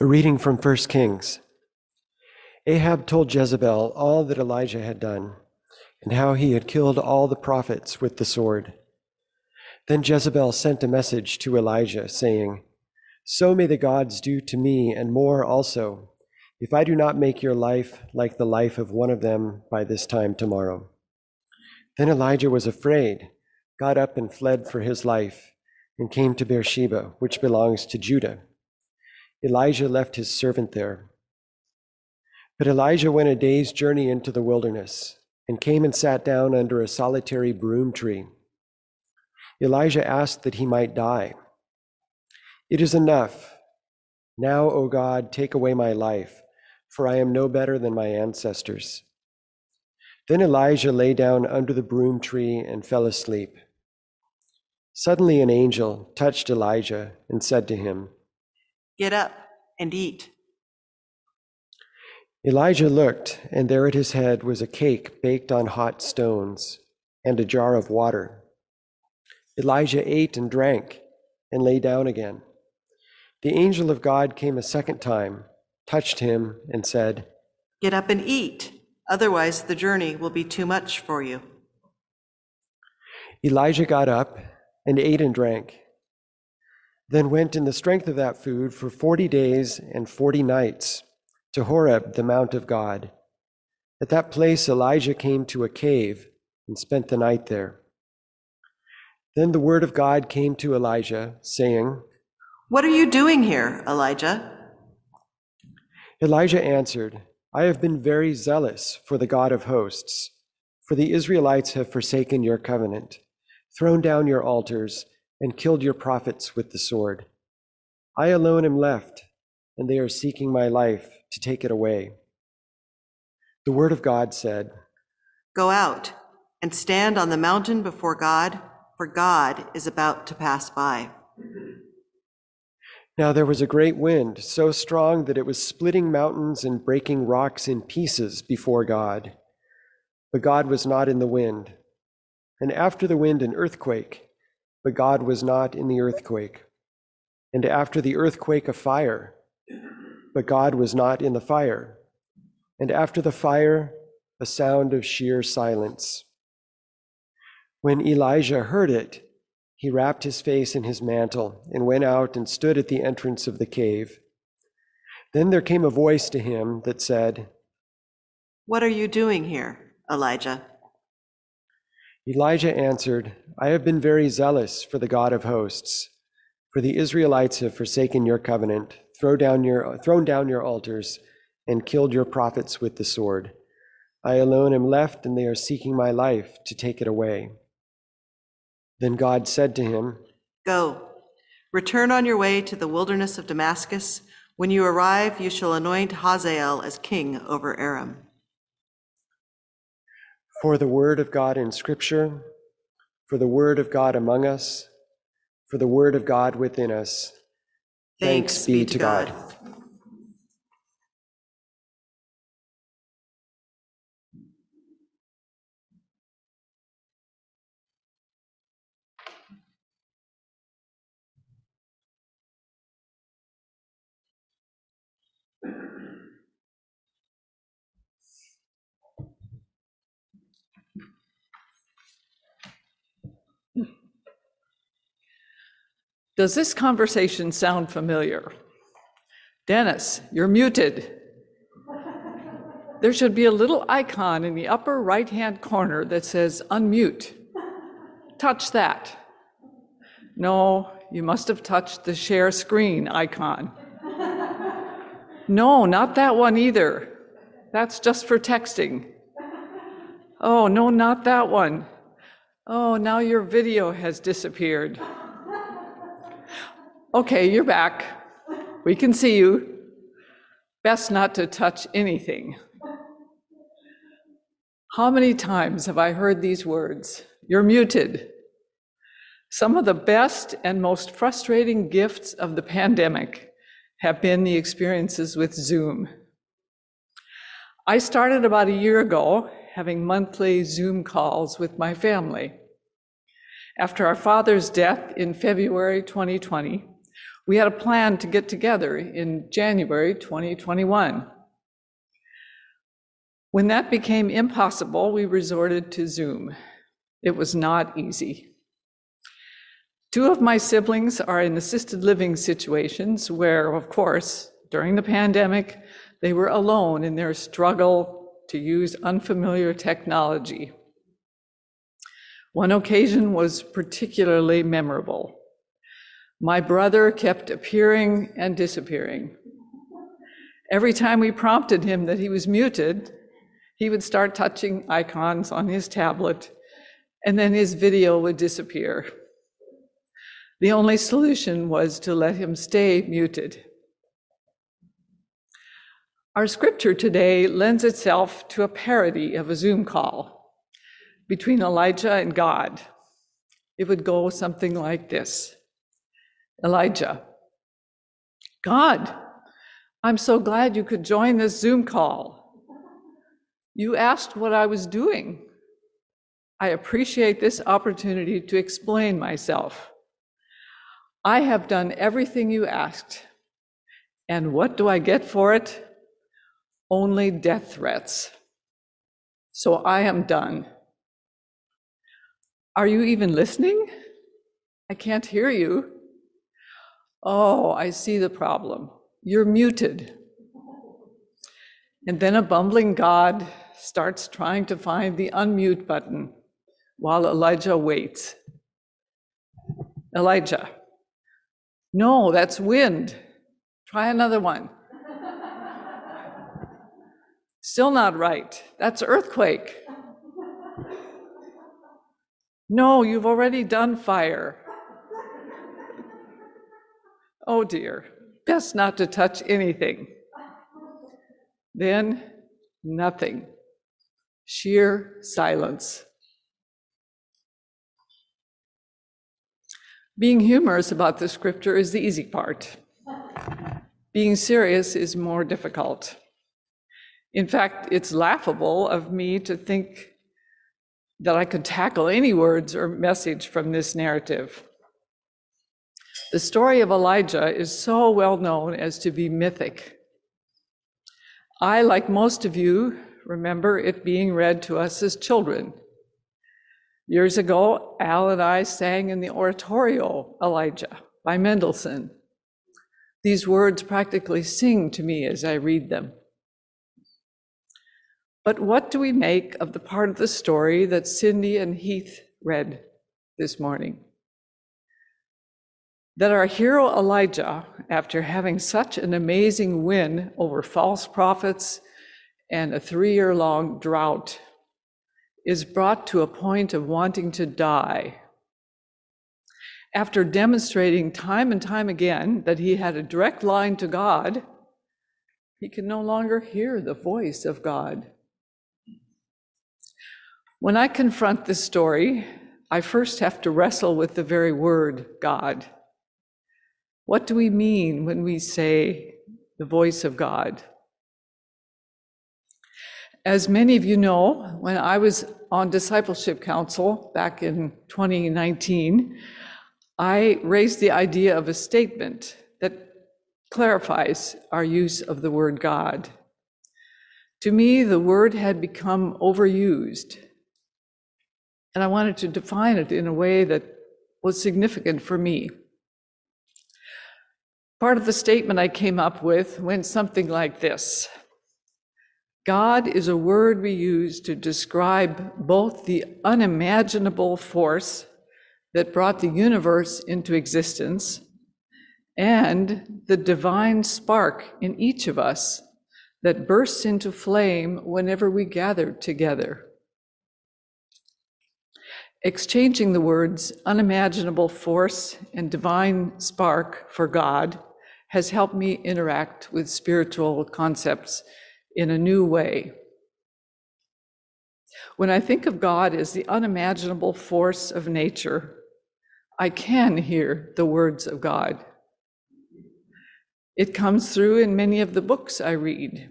A reading from 1 Kings. Ahab told Jezebel all that Elijah had done, and how he had killed all the prophets with the sword. Then Jezebel sent a message to Elijah, saying, So may the gods do to me, and more also, if I do not make your life like the life of one of them by this time tomorrow. Then Elijah was afraid, got up and fled for his life, and came to Beersheba, which belongs to Judah. Elijah left his servant there. But Elijah went a day's journey into the wilderness and came and sat down under a solitary broom tree. Elijah asked that he might die. It is enough. Now, O God, take away my life, for I am no better than my ancestors. Then Elijah lay down under the broom tree and fell asleep. Suddenly, an angel touched Elijah and said to him, Get up and eat. Elijah looked, and there at his head was a cake baked on hot stones and a jar of water. Elijah ate and drank and lay down again. The angel of God came a second time, touched him, and said, Get up and eat, otherwise the journey will be too much for you. Elijah got up and ate and drank then went in the strength of that food for forty days and forty nights to Horeb, the mount of God. At that place, Elijah came to a cave and spent the night there. Then the word of God came to Elijah, saying, What are you doing here, Elijah? Elijah answered, I have been very zealous for the God of hosts, for the Israelites have forsaken your covenant, thrown down your altars, and killed your prophets with the sword. I alone am left, and they are seeking my life to take it away. The word of God said, Go out and stand on the mountain before God, for God is about to pass by. Now there was a great wind, so strong that it was splitting mountains and breaking rocks in pieces before God. But God was not in the wind. And after the wind, an earthquake but God was not in the earthquake. And after the earthquake, a fire, but God was not in the fire. And after the fire, a sound of sheer silence. When Elijah heard it, he wrapped his face in his mantle and went out and stood at the entrance of the cave. Then there came a voice to him that said, What are you doing here, Elijah? Elijah answered, I have been very zealous for the God of hosts, for the Israelites have forsaken your covenant, throw down your, thrown down your altars, and killed your prophets with the sword. I alone am left, and they are seeking my life to take it away. Then God said to him, Go, return on your way to the wilderness of Damascus. When you arrive, you shall anoint Hazael as king over Aram. For the word of God in Scripture, for the word of God among us, for the word of God within us. Thanks, Thanks be to God. God. Does this conversation sound familiar? Dennis, you're muted. There should be a little icon in the upper right hand corner that says unmute. Touch that. No, you must have touched the share screen icon. No, not that one either. That's just for texting. Oh, no, not that one. Oh, now your video has disappeared. Okay, you're back. We can see you. Best not to touch anything. How many times have I heard these words? You're muted. Some of the best and most frustrating gifts of the pandemic have been the experiences with Zoom. I started about a year ago having monthly Zoom calls with my family. After our father's death in February 2020, We had a plan to get together in January 2021. When that became impossible, we resorted to Zoom. It was not easy. Two of my siblings are in assisted living situations where, of course, during the pandemic, they were alone in their struggle to use unfamiliar technology. One occasion was particularly memorable. My brother kept appearing and disappearing. Every time we prompted him that he was muted, he would start touching icons on his tablet, and then his video would disappear. The only solution was to let him stay muted. Our scripture today lends itself to a parody of a Zoom call between Elijah and God. It would go something like this Elijah, God, I'm so glad you could join this Zoom call. You asked what I was doing. I appreciate this opportunity to explain myself. I have done everything you asked. And what do I get for it? only death threats. So I am done. Are you even listening? I can't hear you. Oh, I see the problem. You're muted. And then a bumbling God starts trying to find the unmute button while Elijah waits. Elijah, no, that's wind. Try another one. Still not right. That's earthquake. No, you've already done fire. Oh dear, best not to touch anything. Then nothing. Sheer silence. Being humorous about the scripture is the easy part. Being serious is more difficult. In fact, it's laughable of me to think that I could tackle any words or message from this narrative. The story of Elijah is so well known as to be mythic. I, like most of you, remember it being read to us as children. Years ago, Al and I sang in the oratorio Elijah by Mendelssohn. These words practically sing to me as I read them. But what do we make of the part of the story that Cindy and Heath read this morning? That our hero Elijah, after having such an amazing win over false prophets and a three year long drought, is brought to a point of wanting to die. After demonstrating time and time again that he had a direct line to God, he can no longer hear the voice of God. When I confront this story, I first have to wrestle with the very word God. What do we mean when we say the voice of God? As many of you know, when I was on Discipleship Council back in 2019, I raised the idea of a statement that clarifies our use of the word God. To me, the word had become overused and I wanted to define it in a way that was significant for me. Part of the statement I came up with went something like this God is a word we use to describe both the unimaginable force that brought the universe into existence and the divine spark in each of us that bursts into flame whenever we gather together. Exchanging the words unimaginable force and divine spark for God has helped me interact with spiritual concepts in a new way. When I think of God as the unimaginable force of nature, I can hear the words of God. It comes through in many of the books I read,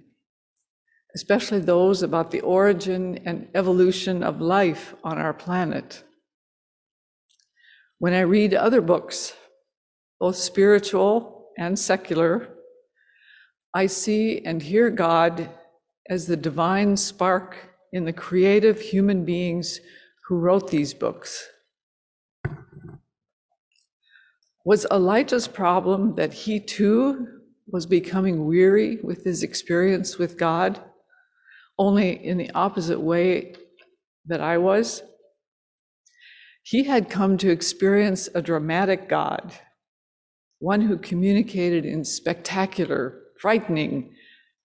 especially those about the origin and evolution of life on our planet. When I read other books both spiritual and secular, I see and hear God as the divine spark in the creative human beings who wrote these books. Was Elijah's problem that he too was becoming weary with his experience with God, only in the opposite way that I was? He had come to experience a dramatic God, one who communicated in spectacular, frightening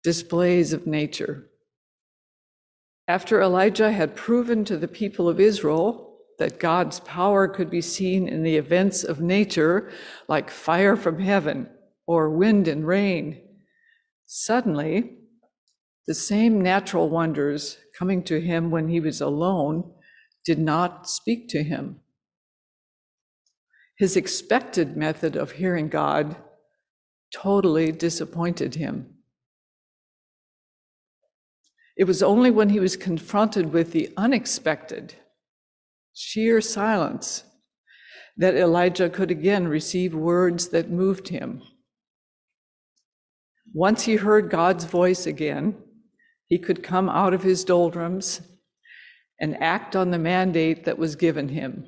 displays of nature. After Elijah had proven to the people of Israel that God's power could be seen in the events of nature, like fire from heaven or wind and rain, suddenly the same natural wonders coming to him when he was alone did not speak to him. His expected method of hearing God totally disappointed him. It was only when he was confronted with the unexpected, sheer silence, that Elijah could again receive words that moved him. Once he heard God's voice again, he could come out of his doldrums and act on the mandate that was given him.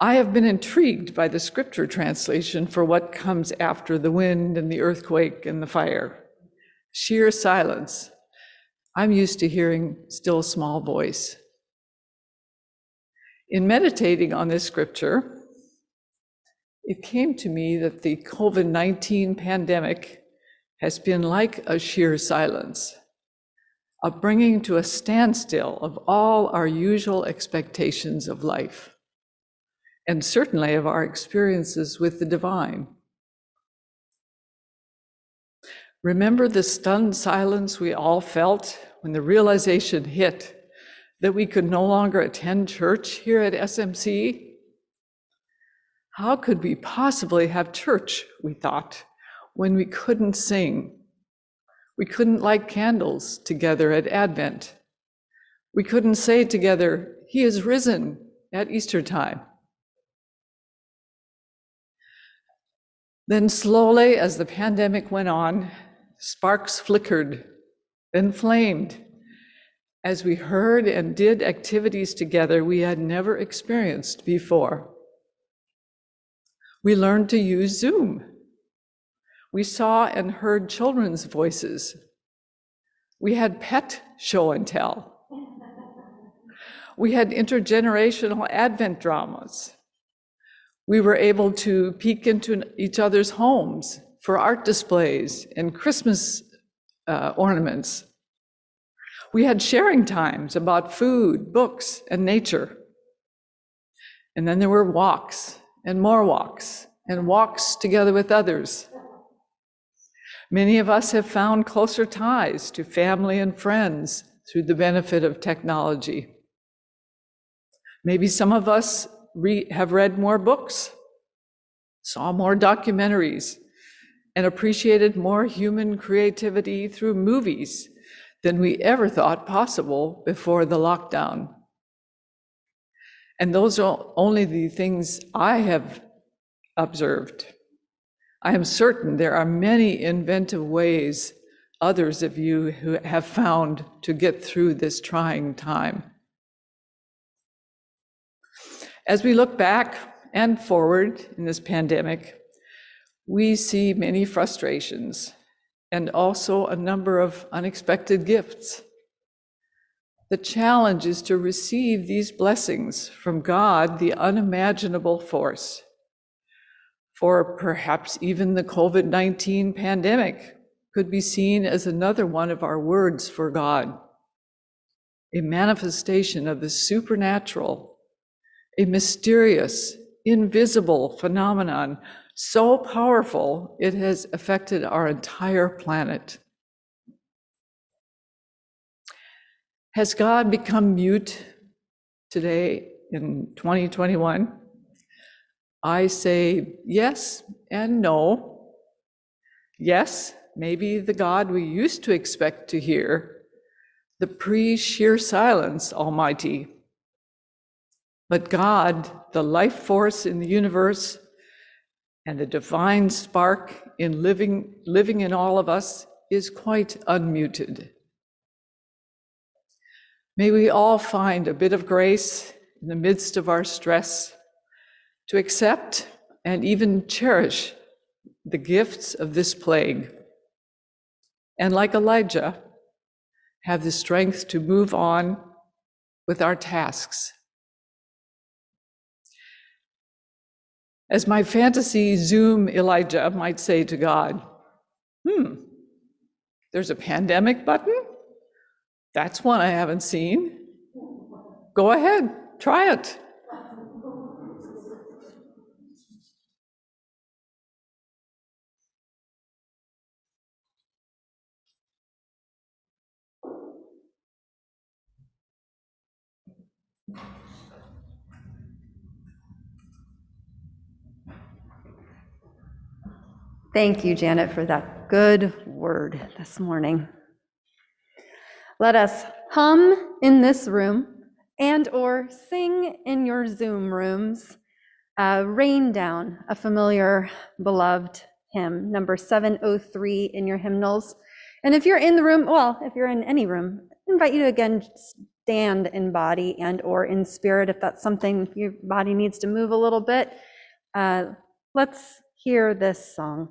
I have been intrigued by the scripture translation for what comes after the wind and the earthquake and the fire sheer silence. I'm used to hearing still small voice. In meditating on this scripture, it came to me that the COVID 19 pandemic has been like a sheer silence, a bringing to a standstill of all our usual expectations of life, and certainly of our experiences with the divine. Remember the stunned silence we all felt when the realization hit that we could no longer attend church here at SMC? How could we possibly have church, we thought, when we couldn't sing? We couldn't light candles together at Advent. We couldn't say together, He is risen at Easter time. Then, slowly, as the pandemic went on, Sparks flickered, then flamed as we heard and did activities together we had never experienced before. We learned to use Zoom. We saw and heard children's voices. We had pet show and tell. We had intergenerational Advent dramas. We were able to peek into each other's homes for art displays and Christmas uh, ornaments. We had sharing times about food, books, and nature. And then there were walks and more walks and walks together with others. Many of us have found closer ties to family and friends through the benefit of technology. Maybe some of us re- have read more books, saw more documentaries, and appreciated more human creativity through movies than we ever thought possible before the lockdown. And those are only the things I have observed. I am certain there are many inventive ways others of you who have found to get through this trying time. As we look back and forward in this pandemic, we see many frustrations and also a number of unexpected gifts. The challenge is to receive these blessings from God, the unimaginable force. For perhaps even the COVID 19 pandemic could be seen as another one of our words for God, a manifestation of the supernatural, a mysterious, invisible phenomenon so powerful it has affected our entire planet. Has God become mute today in 2021? I say yes and no. Yes, maybe the God we used to expect to hear, the pre sheer silence Almighty. But God, the life force in the universe and the divine spark in living, living in all of us, is quite unmuted. May we all find a bit of grace in the midst of our stress to accept and even cherish the gifts of this plague. And like Elijah, have the strength to move on with our tasks. As my fantasy Zoom Elijah might say to God, hmm, there's a pandemic button? That's one I haven't seen. Go ahead, try it. Thank you, Janet, for that good word this morning. Let us hum in this room and or sing in your Zoom rooms, uh, Rain Down, a familiar, beloved hymn, number 703 in your hymnals. And if you're in the room, well, if you're in any room, I invite you to again stand in body and or in spirit if that's something your body needs to move a little bit. Uh, let's hear this song.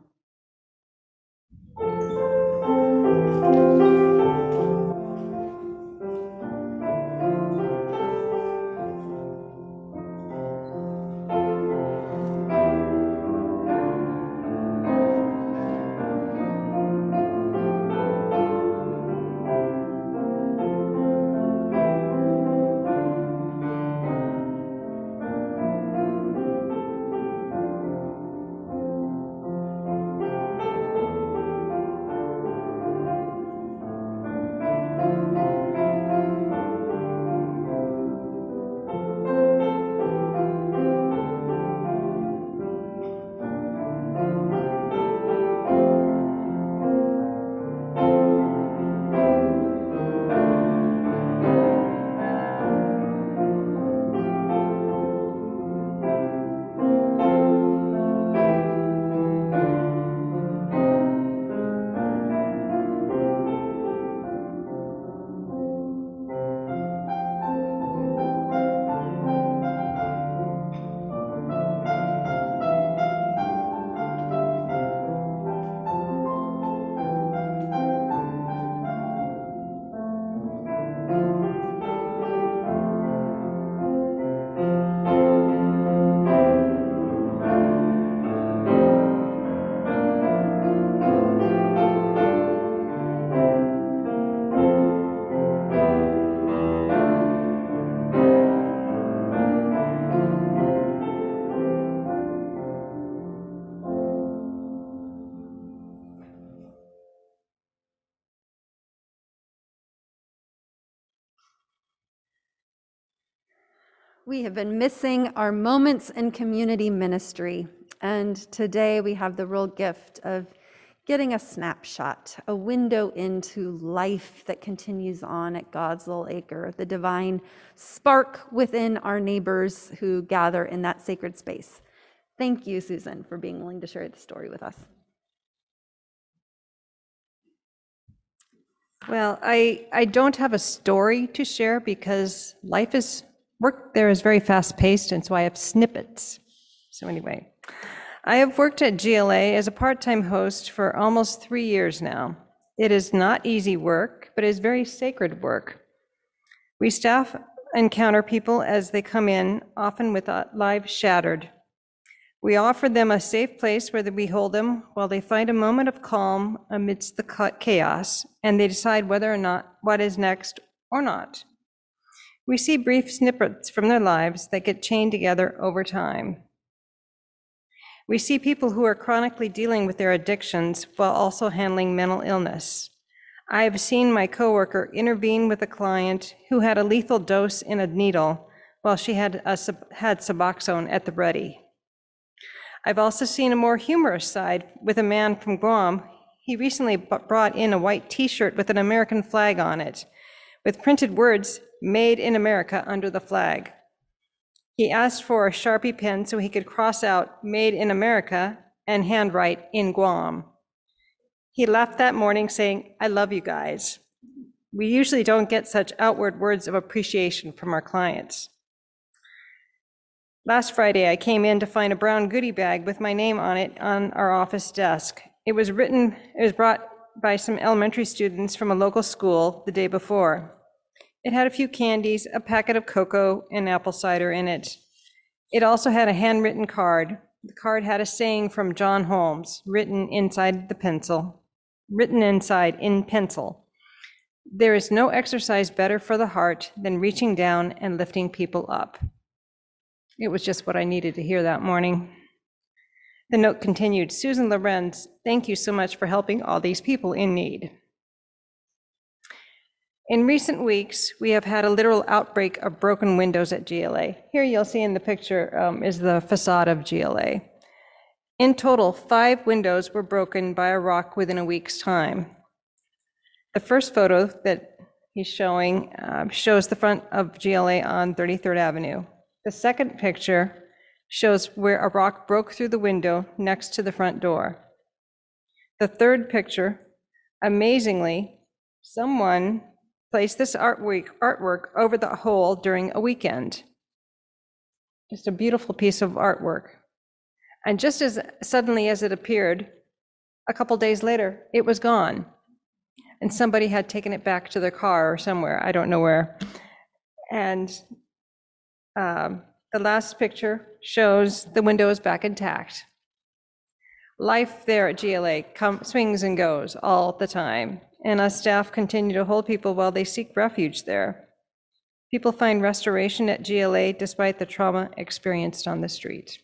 We have been missing our moments in community ministry. And today we have the real gift of getting a snapshot, a window into life that continues on at God's little acre, the divine spark within our neighbors who gather in that sacred space. Thank you, Susan, for being willing to share the story with us. Well, I, I don't have a story to share because life is work there is very fast paced, and so I have snippets. So, anyway, I have worked at GLA as a part time host for almost three years now. It is not easy work, but it is very sacred work. We staff encounter people as they come in, often with uh, lives shattered. We offer them a safe place where we hold them while they find a moment of calm amidst the chaos, and they decide whether or not what is next or not. We see brief snippets from their lives that get chained together over time. We see people who are chronically dealing with their addictions while also handling mental illness. I have seen my coworker intervene with a client who had a lethal dose in a needle while she had, a, had Suboxone at the ready. I've also seen a more humorous side with a man from Guam. He recently brought in a white t shirt with an American flag on it, with printed words, Made in America under the flag. He asked for a Sharpie pen so he could cross out Made in America and handwrite in Guam. He left that morning saying, I love you guys. We usually don't get such outward words of appreciation from our clients. Last Friday, I came in to find a brown goodie bag with my name on it on our office desk. It was written, it was brought by some elementary students from a local school the day before. It had a few candies, a packet of cocoa, and apple cider in it. It also had a handwritten card. The card had a saying from John Holmes written inside the pencil, written inside in pencil. There is no exercise better for the heart than reaching down and lifting people up. It was just what I needed to hear that morning. The note continued Susan Lorenz, thank you so much for helping all these people in need. In recent weeks, we have had a literal outbreak of broken windows at GLA. Here you'll see in the picture um, is the facade of GLA. In total, five windows were broken by a rock within a week's time. The first photo that he's showing uh, shows the front of GLA on 33rd Avenue. The second picture shows where a rock broke through the window next to the front door. The third picture, amazingly, someone placed this artwork, artwork over the hole during a weekend. Just a beautiful piece of artwork. And just as suddenly as it appeared, a couple days later, it was gone. And somebody had taken it back to their car or somewhere, I don't know where. And um, the last picture shows the window is back intact. Life there at GLA come, swings and goes all the time, and us staff continue to hold people while they seek refuge there. People find restoration at GLA despite the trauma experienced on the street.